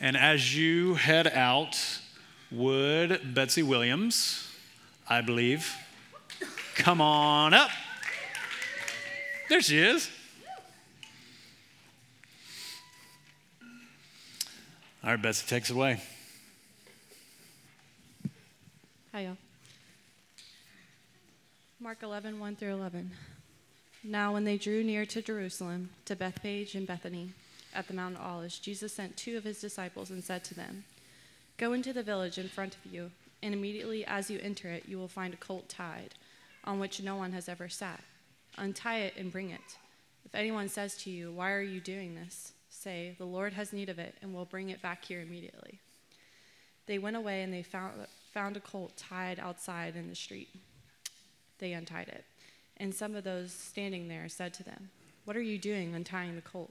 And as you head out, would Betsy Williams, I believe, come on up? There she is. All right, Betsy, takes it away. Hi, y'all. Mark 11, 1 through 11. Now, when they drew near to Jerusalem, to Bethphage and Bethany, at the Mount of Olives, Jesus sent two of his disciples and said to them, Go into the village in front of you, and immediately as you enter it, you will find a colt tied, on which no one has ever sat. Untie it and bring it. If anyone says to you, Why are you doing this? say, The Lord has need of it, and will bring it back here immediately. They went away and they found, found a colt tied outside in the street. They untied it. And some of those standing there said to them, What are you doing untying the colt?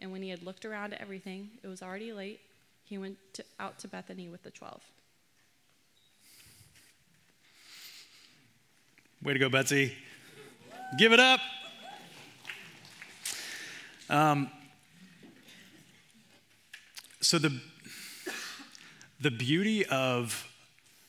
And when he had looked around at everything, it was already late. He went to, out to Bethany with the twelve. Way to go, Betsy. Give it up. Um, so, the, the beauty of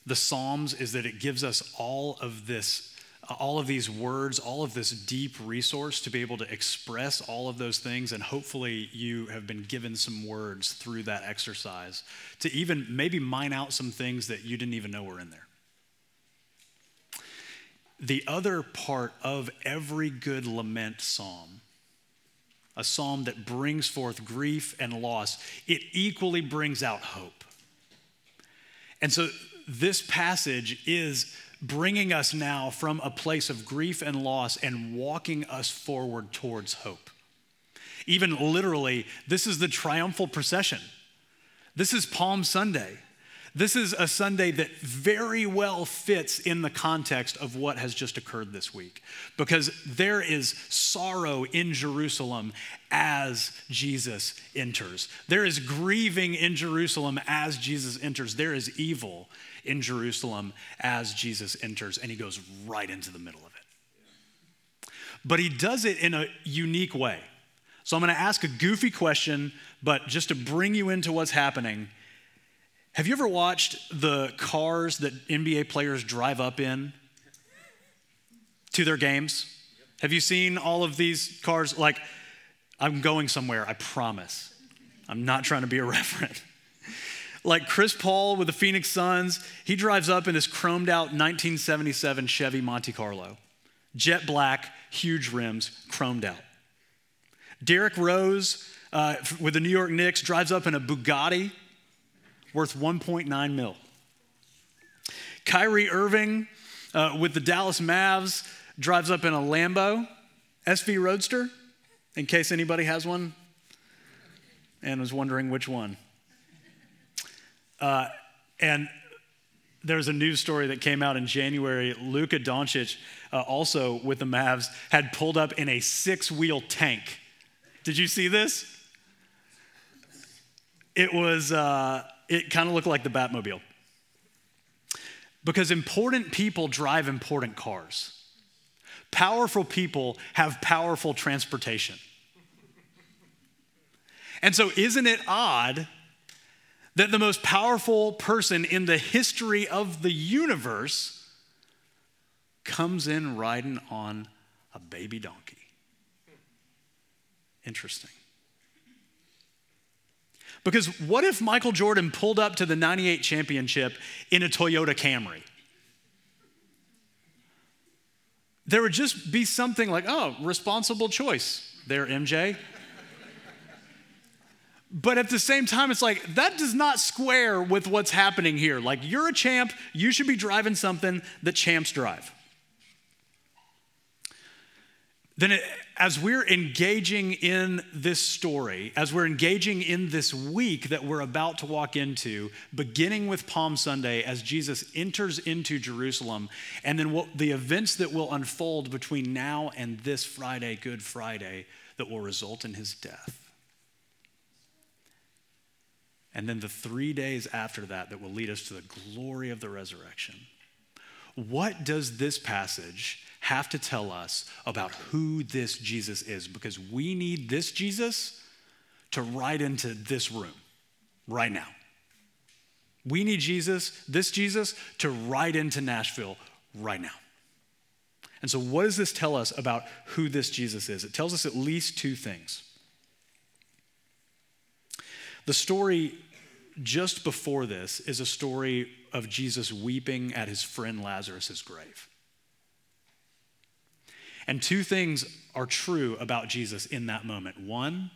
the Psalms is that it gives us all of this all of these words, all of this deep resource to be able to express all of those things. And hopefully, you have been given some words through that exercise to even maybe mine out some things that you didn't even know were in there. The other part of every good lament psalm, a psalm that brings forth grief and loss, it equally brings out hope. And so, this passage is bringing us now from a place of grief and loss and walking us forward towards hope. Even literally, this is the triumphal procession. This is Palm Sunday. This is a Sunday that very well fits in the context of what has just occurred this week because there is sorrow in Jerusalem as Jesus enters. There is grieving in Jerusalem as Jesus enters. There is evil in Jerusalem as Jesus enters, and he goes right into the middle of it. But he does it in a unique way. So I'm going to ask a goofy question, but just to bring you into what's happening. Have you ever watched the cars that NBA players drive up in to their games? Have you seen all of these cars? Like, I'm going somewhere, I promise. I'm not trying to be a irreverent like Chris Paul with the Phoenix Suns, he drives up in this chromed out 1977 Chevy Monte Carlo. Jet black, huge rims, chromed out. Derrick Rose uh, with the New York Knicks drives up in a Bugatti worth 1.9 mil. Kyrie Irving uh, with the Dallas Mavs drives up in a Lambo SV Roadster, in case anybody has one and was wondering which one. Uh, and there's a news story that came out in January. Luka Doncic, uh, also with the Mavs, had pulled up in a six wheel tank. Did you see this? It was, uh, it kind of looked like the Batmobile. Because important people drive important cars. Powerful people have powerful transportation. And so, isn't it odd that the most powerful person in the history of the universe comes in riding on a baby donkey. Interesting. Because what if Michael Jordan pulled up to the 98 championship in a Toyota Camry? There would just be something like, oh, responsible choice there, MJ. But at the same time, it's like that does not square with what's happening here. Like, you're a champ, you should be driving something that champs drive. Then it, as we're engaging in this story, as we're engaging in this week that we're about to walk into, beginning with Palm Sunday, as Jesus enters into Jerusalem, and then what, the events that will unfold between now and this Friday, Good Friday, that will result in his death. And then the three days after that, that will lead us to the glory of the resurrection. What does this passage have to tell us about who this Jesus is? Because we need this Jesus to ride into this room right now. We need Jesus, this Jesus, to ride into Nashville right now. And so, what does this tell us about who this Jesus is? It tells us at least two things. The story just before this is a story of Jesus weeping at his friend Lazarus' grave. And two things are true about Jesus in that moment. One,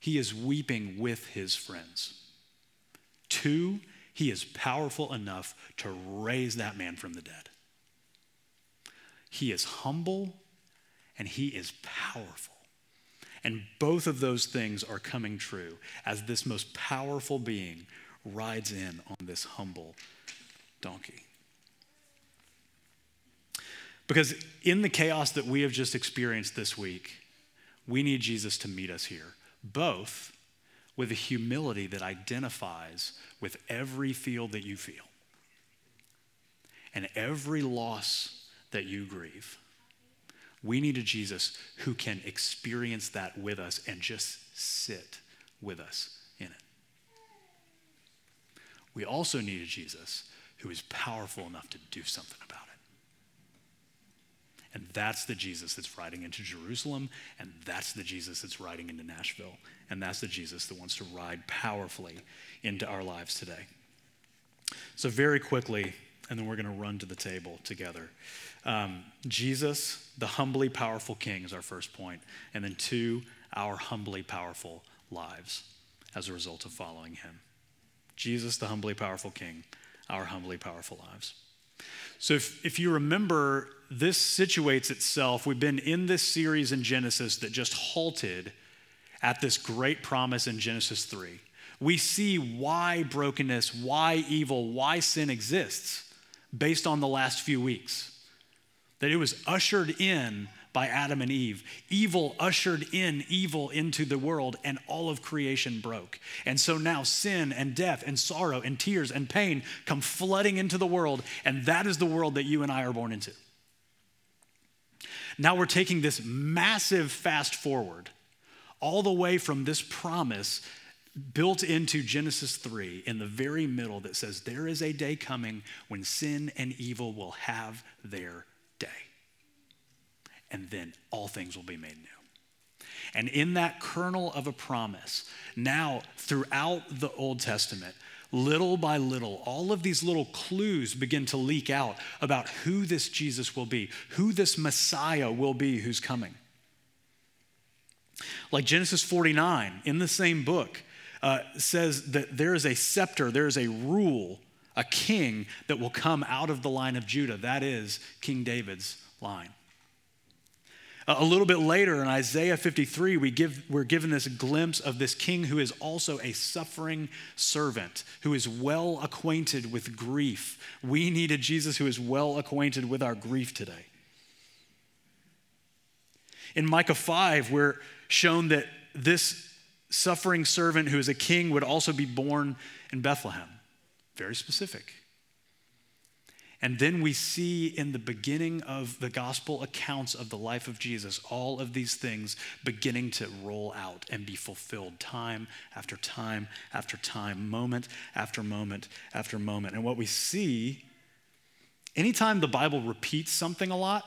he is weeping with his friends. Two, he is powerful enough to raise that man from the dead. He is humble and he is powerful. And both of those things are coming true as this most powerful being rides in on this humble donkey. Because in the chaos that we have just experienced this week, we need Jesus to meet us here, both with a humility that identifies with every feel that you feel and every loss that you grieve. We need a Jesus who can experience that with us and just sit with us in it. We also need a Jesus who is powerful enough to do something about it. And that's the Jesus that's riding into Jerusalem, and that's the Jesus that's riding into Nashville, and that's the Jesus that wants to ride powerfully into our lives today. So, very quickly, and then we're going to run to the table together. Um, Jesus, the humbly powerful King, is our first point. And then, two, our humbly powerful lives as a result of following him. Jesus, the humbly powerful King, our humbly powerful lives. So, if, if you remember, this situates itself. We've been in this series in Genesis that just halted at this great promise in Genesis 3. We see why brokenness, why evil, why sin exists based on the last few weeks. That it was ushered in by Adam and Eve. Evil ushered in evil into the world, and all of creation broke. And so now sin and death and sorrow and tears and pain come flooding into the world, and that is the world that you and I are born into. Now we're taking this massive fast forward all the way from this promise built into Genesis 3 in the very middle that says, There is a day coming when sin and evil will have their and then all things will be made new. And in that kernel of a promise, now throughout the Old Testament, little by little, all of these little clues begin to leak out about who this Jesus will be, who this Messiah will be who's coming. Like Genesis 49 in the same book uh, says that there is a scepter, there is a rule, a king that will come out of the line of Judah. That is King David's line. A little bit later in Isaiah 53, we give, we're given this glimpse of this king who is also a suffering servant, who is well acquainted with grief. We need a Jesus who is well acquainted with our grief today. In Micah 5, we're shown that this suffering servant who is a king would also be born in Bethlehem. Very specific. And then we see in the beginning of the gospel accounts of the life of Jesus all of these things beginning to roll out and be fulfilled time after time after time, moment after moment after moment. And what we see, anytime the Bible repeats something a lot,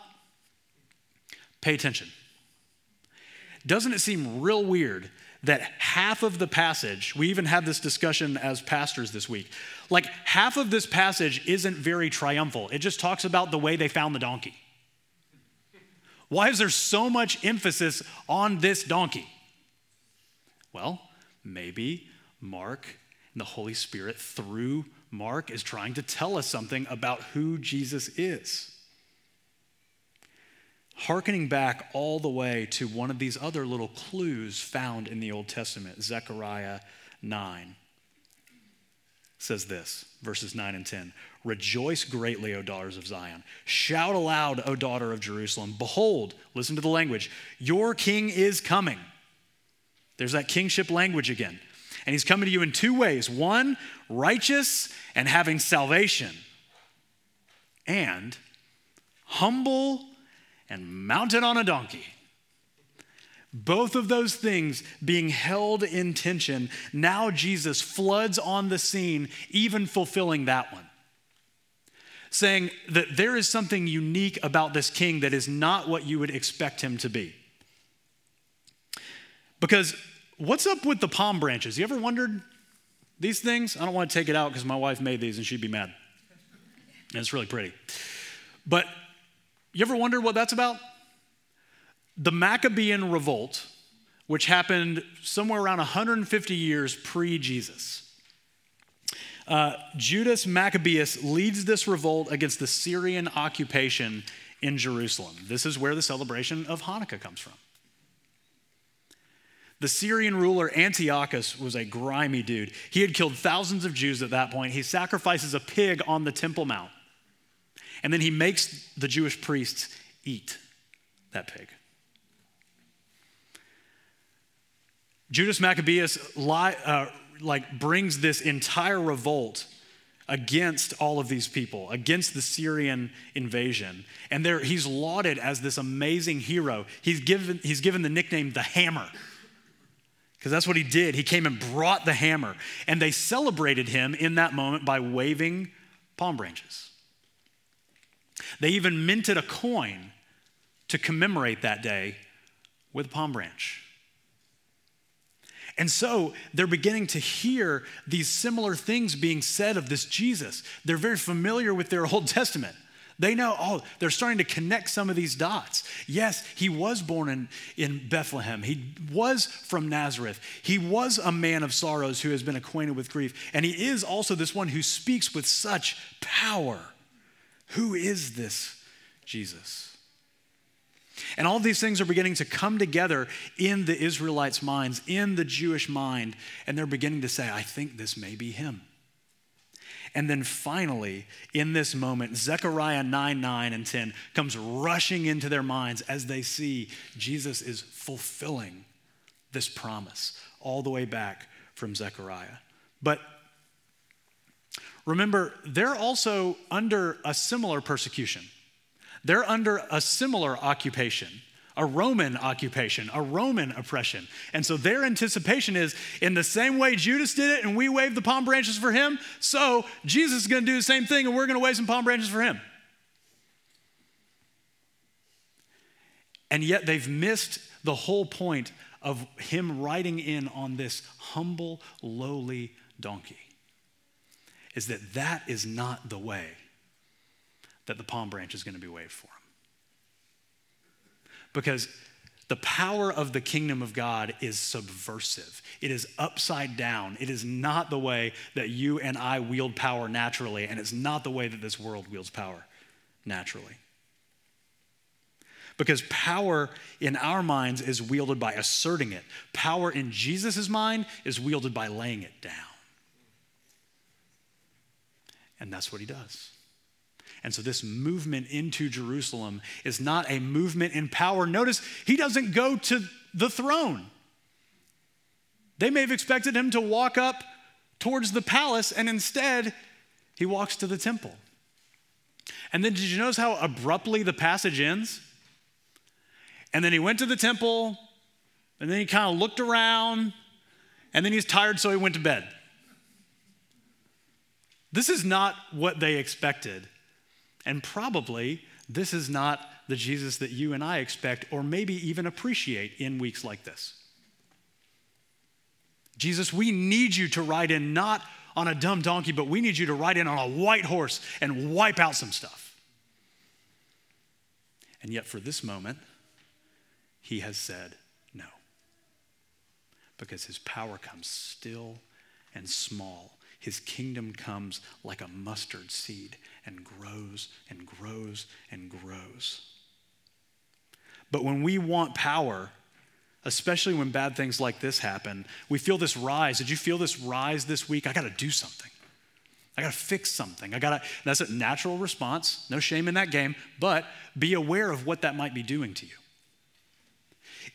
pay attention. Doesn't it seem real weird that half of the passage, we even had this discussion as pastors this week, like half of this passage isn't very triumphal. It just talks about the way they found the donkey. Why is there so much emphasis on this donkey? Well, maybe Mark and the Holy Spirit, through Mark, is trying to tell us something about who Jesus is. Harkening back all the way to one of these other little clues found in the Old Testament, Zechariah 9 says this, verses 9 and 10 Rejoice greatly, O daughters of Zion. Shout aloud, O daughter of Jerusalem. Behold, listen to the language, your king is coming. There's that kingship language again. And he's coming to you in two ways one, righteous and having salvation, and humble and mounted on a donkey. Both of those things being held in tension, now Jesus floods on the scene, even fulfilling that one. Saying that there is something unique about this king that is not what you would expect him to be. Because what's up with the palm branches? You ever wondered these things? I don't want to take it out because my wife made these and she'd be mad. And it's really pretty. But you ever wonder what that's about? The Maccabean revolt, which happened somewhere around 150 years pre Jesus. Uh, Judas Maccabeus leads this revolt against the Syrian occupation in Jerusalem. This is where the celebration of Hanukkah comes from. The Syrian ruler Antiochus was a grimy dude. He had killed thousands of Jews at that point. He sacrifices a pig on the Temple Mount, and then he makes the Jewish priests eat that pig. Judas Maccabeus uh, like brings this entire revolt against all of these people, against the Syrian invasion. And there, he's lauded as this amazing hero. He's given, he's given the nickname the Hammer, because that's what he did. He came and brought the hammer. And they celebrated him in that moment by waving palm branches. They even minted a coin to commemorate that day with a palm branch. And so they're beginning to hear these similar things being said of this Jesus. They're very familiar with their Old Testament. They know, oh, they're starting to connect some of these dots. Yes, he was born in, in Bethlehem. He was from Nazareth. He was a man of sorrows who has been acquainted with grief. And he is also this one who speaks with such power. Who is this Jesus? And all these things are beginning to come together in the Israelites' minds, in the Jewish mind, and they're beginning to say, I think this may be him. And then finally, in this moment, Zechariah 9 9 and 10 comes rushing into their minds as they see Jesus is fulfilling this promise all the way back from Zechariah. But remember, they're also under a similar persecution. They're under a similar occupation, a Roman occupation, a Roman oppression. And so their anticipation is in the same way Judas did it and we waved the palm branches for him, so Jesus is going to do the same thing and we're going to wave some palm branches for him. And yet they've missed the whole point of him riding in on this humble, lowly donkey. Is that that is not the way that the palm branch is going to be waved for him. Because the power of the kingdom of God is subversive. It is upside down. It is not the way that you and I wield power naturally, and it's not the way that this world wields power naturally. Because power in our minds is wielded by asserting it, power in Jesus' mind is wielded by laying it down. And that's what he does. And so, this movement into Jerusalem is not a movement in power. Notice he doesn't go to the throne. They may have expected him to walk up towards the palace, and instead, he walks to the temple. And then, did you notice how abruptly the passage ends? And then he went to the temple, and then he kind of looked around, and then he's tired, so he went to bed. This is not what they expected. And probably this is not the Jesus that you and I expect or maybe even appreciate in weeks like this. Jesus, we need you to ride in not on a dumb donkey, but we need you to ride in on a white horse and wipe out some stuff. And yet, for this moment, he has said no. Because his power comes still and small his kingdom comes like a mustard seed and grows and grows and grows. But when we want power, especially when bad things like this happen, we feel this rise. Did you feel this rise this week? I got to do something. I got to fix something. I got to, that's a natural response. No shame in that game, but be aware of what that might be doing to you.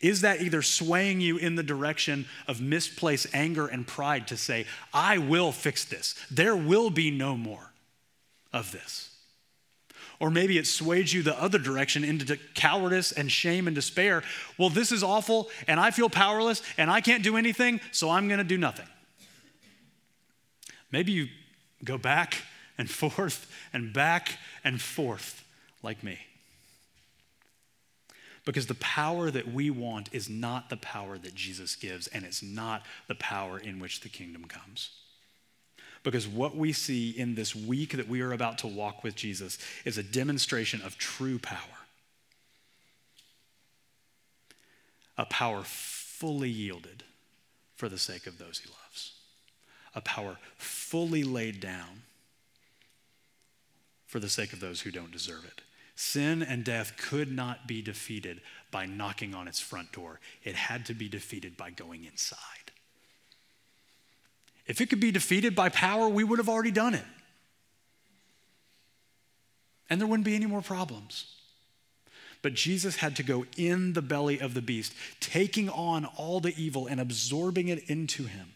Is that either swaying you in the direction of misplaced anger and pride to say, I will fix this? There will be no more of this. Or maybe it swayed you the other direction into cowardice and shame and despair. Well, this is awful, and I feel powerless, and I can't do anything, so I'm going to do nothing. Maybe you go back and forth and back and forth like me. Because the power that we want is not the power that Jesus gives, and it's not the power in which the kingdom comes. Because what we see in this week that we are about to walk with Jesus is a demonstration of true power. A power fully yielded for the sake of those he loves. A power fully laid down for the sake of those who don't deserve it. Sin and death could not be defeated by knocking on its front door, it had to be defeated by going inside. If it could be defeated by power, we would have already done it. And there wouldn't be any more problems. But Jesus had to go in the belly of the beast, taking on all the evil and absorbing it into him,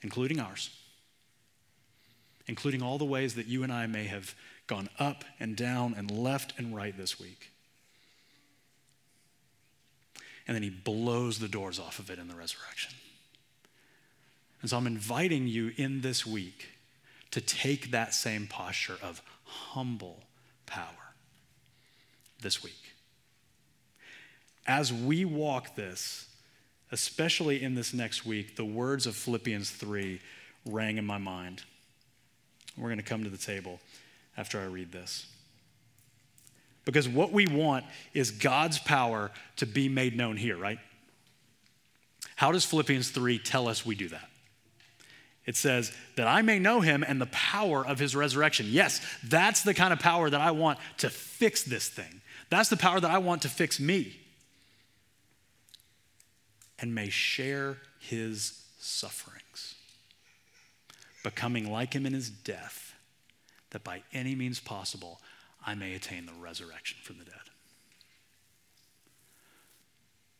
including ours, including all the ways that you and I may have gone up and down and left and right this week. And then he blows the doors off of it in the resurrection. And so I'm inviting you in this week to take that same posture of humble power this week. As we walk this, especially in this next week, the words of Philippians 3 rang in my mind. We're going to come to the table after I read this. Because what we want is God's power to be made known here, right? How does Philippians 3 tell us we do that? It says, that I may know him and the power of his resurrection. Yes, that's the kind of power that I want to fix this thing. That's the power that I want to fix me. And may share his sufferings, becoming like him in his death, that by any means possible I may attain the resurrection from the dead.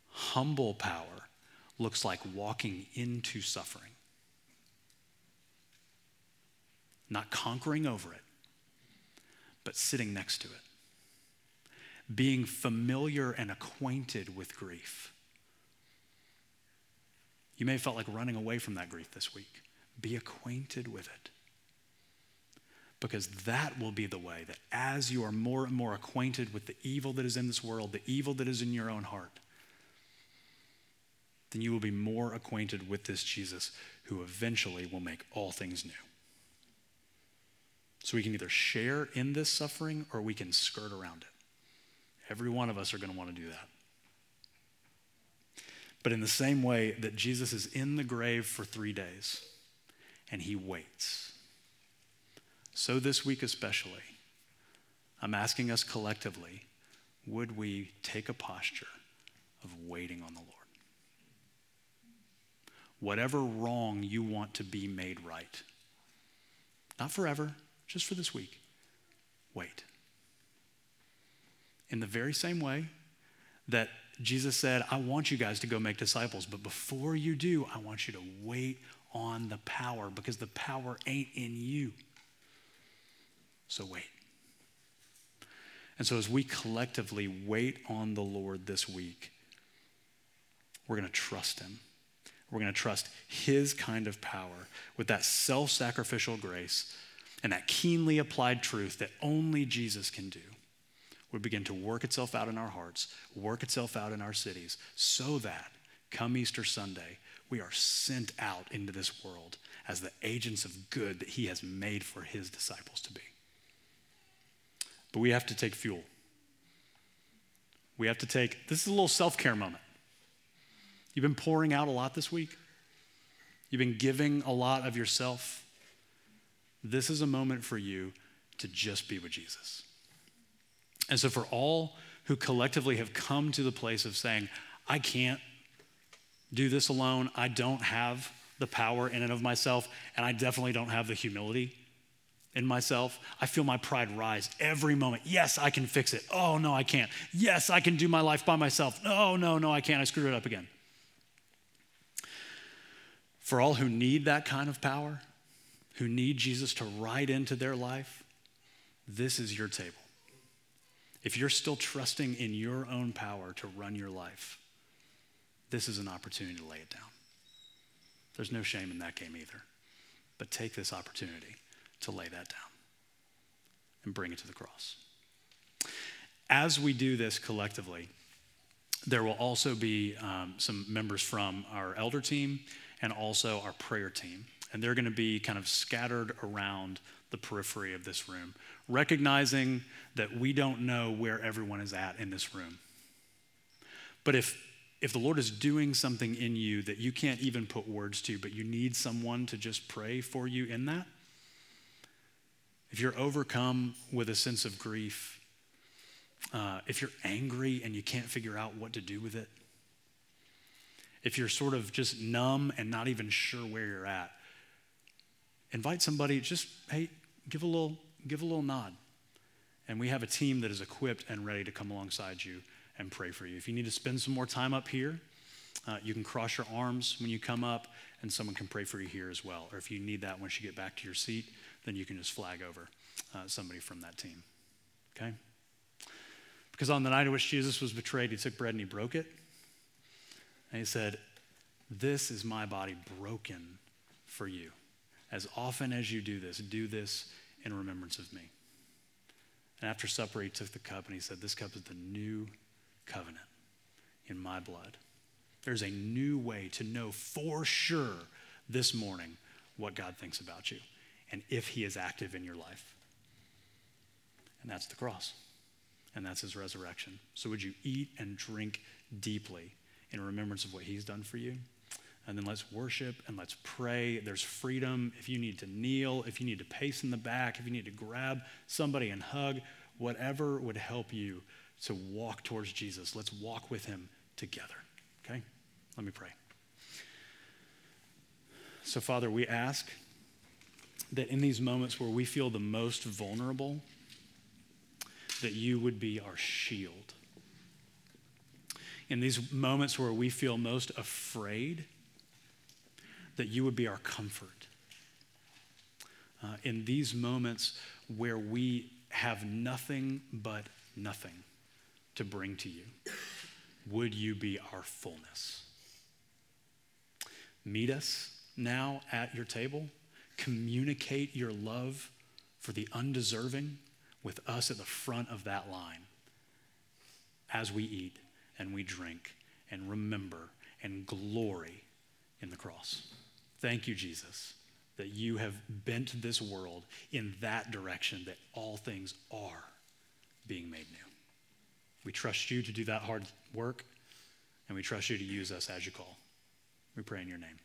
Humble power looks like walking into suffering not conquering over it, but sitting next to it, being familiar and acquainted with grief. You may have felt like running away from that grief this week. Be acquainted with it. Because that will be the way that as you are more and more acquainted with the evil that is in this world, the evil that is in your own heart, then you will be more acquainted with this Jesus who eventually will make all things new. So we can either share in this suffering or we can skirt around it. Every one of us are going to want to do that. But in the same way that Jesus is in the grave for three days and he waits, so this week especially, I'm asking us collectively would we take a posture of waiting on the Lord? Whatever wrong you want to be made right, not forever, just for this week, wait. In the very same way that Jesus said, I want you guys to go make disciples, but before you do, I want you to wait on the power because the power ain't in you. So wait. And so, as we collectively wait on the Lord this week, we're going to trust Him. We're going to trust His kind of power with that self sacrificial grace and that keenly applied truth that only Jesus can do would begin to work itself out in our hearts, work itself out in our cities, so that come Easter Sunday, we are sent out into this world as the agents of good that He has made for His disciples to be. But we have to take fuel. We have to take, this is a little self care moment. You've been pouring out a lot this week, you've been giving a lot of yourself. This is a moment for you to just be with Jesus. And so, for all who collectively have come to the place of saying, I can't do this alone. I don't have the power in and of myself, and I definitely don't have the humility in myself. I feel my pride rise every moment. Yes, I can fix it. Oh, no, I can't. Yes, I can do my life by myself. No, no, no, I can't. I screwed it up again. For all who need that kind of power, who need Jesus to ride into their life, this is your table. If you're still trusting in your own power to run your life, this is an opportunity to lay it down. There's no shame in that game either. But take this opportunity to lay that down and bring it to the cross. As we do this collectively, there will also be um, some members from our elder team and also our prayer team. And they're going to be kind of scattered around the periphery of this room, recognizing that we don't know where everyone is at in this room. But if if the Lord is doing something in you that you can't even put words to, but you need someone to just pray for you in that, if you're overcome with a sense of grief, uh, if you're angry and you can't figure out what to do with it, if you're sort of just numb and not even sure where you're at, invite somebody, just, hey, give a little, give a little nod. And we have a team that is equipped and ready to come alongside you and pray for you. If you need to spend some more time up here, uh, you can cross your arms when you come up, and someone can pray for you here as well. Or if you need that once you get back to your seat, then you can just flag over uh, somebody from that team. Okay? Because on the night in which Jesus was betrayed, he took bread and he broke it. And he said, This is my body broken for you. As often as you do this, do this in remembrance of me. And after supper, he took the cup and he said, This cup is the new covenant in my blood. There's a new way to know for sure this morning what God thinks about you and if He is active in your life. And that's the cross, and that's His resurrection. So, would you eat and drink deeply in remembrance of what He's done for you? And then let's worship and let's pray. There's freedom. If you need to kneel, if you need to pace in the back, if you need to grab somebody and hug, whatever would help you to walk towards Jesus. Let's walk with him together. Okay? Let me pray. So, Father, we ask that in these moments where we feel the most vulnerable, that you would be our shield. In these moments where we feel most afraid, that you would be our comfort. Uh, in these moments where we have nothing but nothing, to bring to you. Would you be our fullness? Meet us now at your table. Communicate your love for the undeserving with us at the front of that line as we eat and we drink and remember and glory in the cross. Thank you, Jesus, that you have bent this world in that direction, that all things are being made new. We trust you to do that hard work, and we trust you to use us as you call. We pray in your name.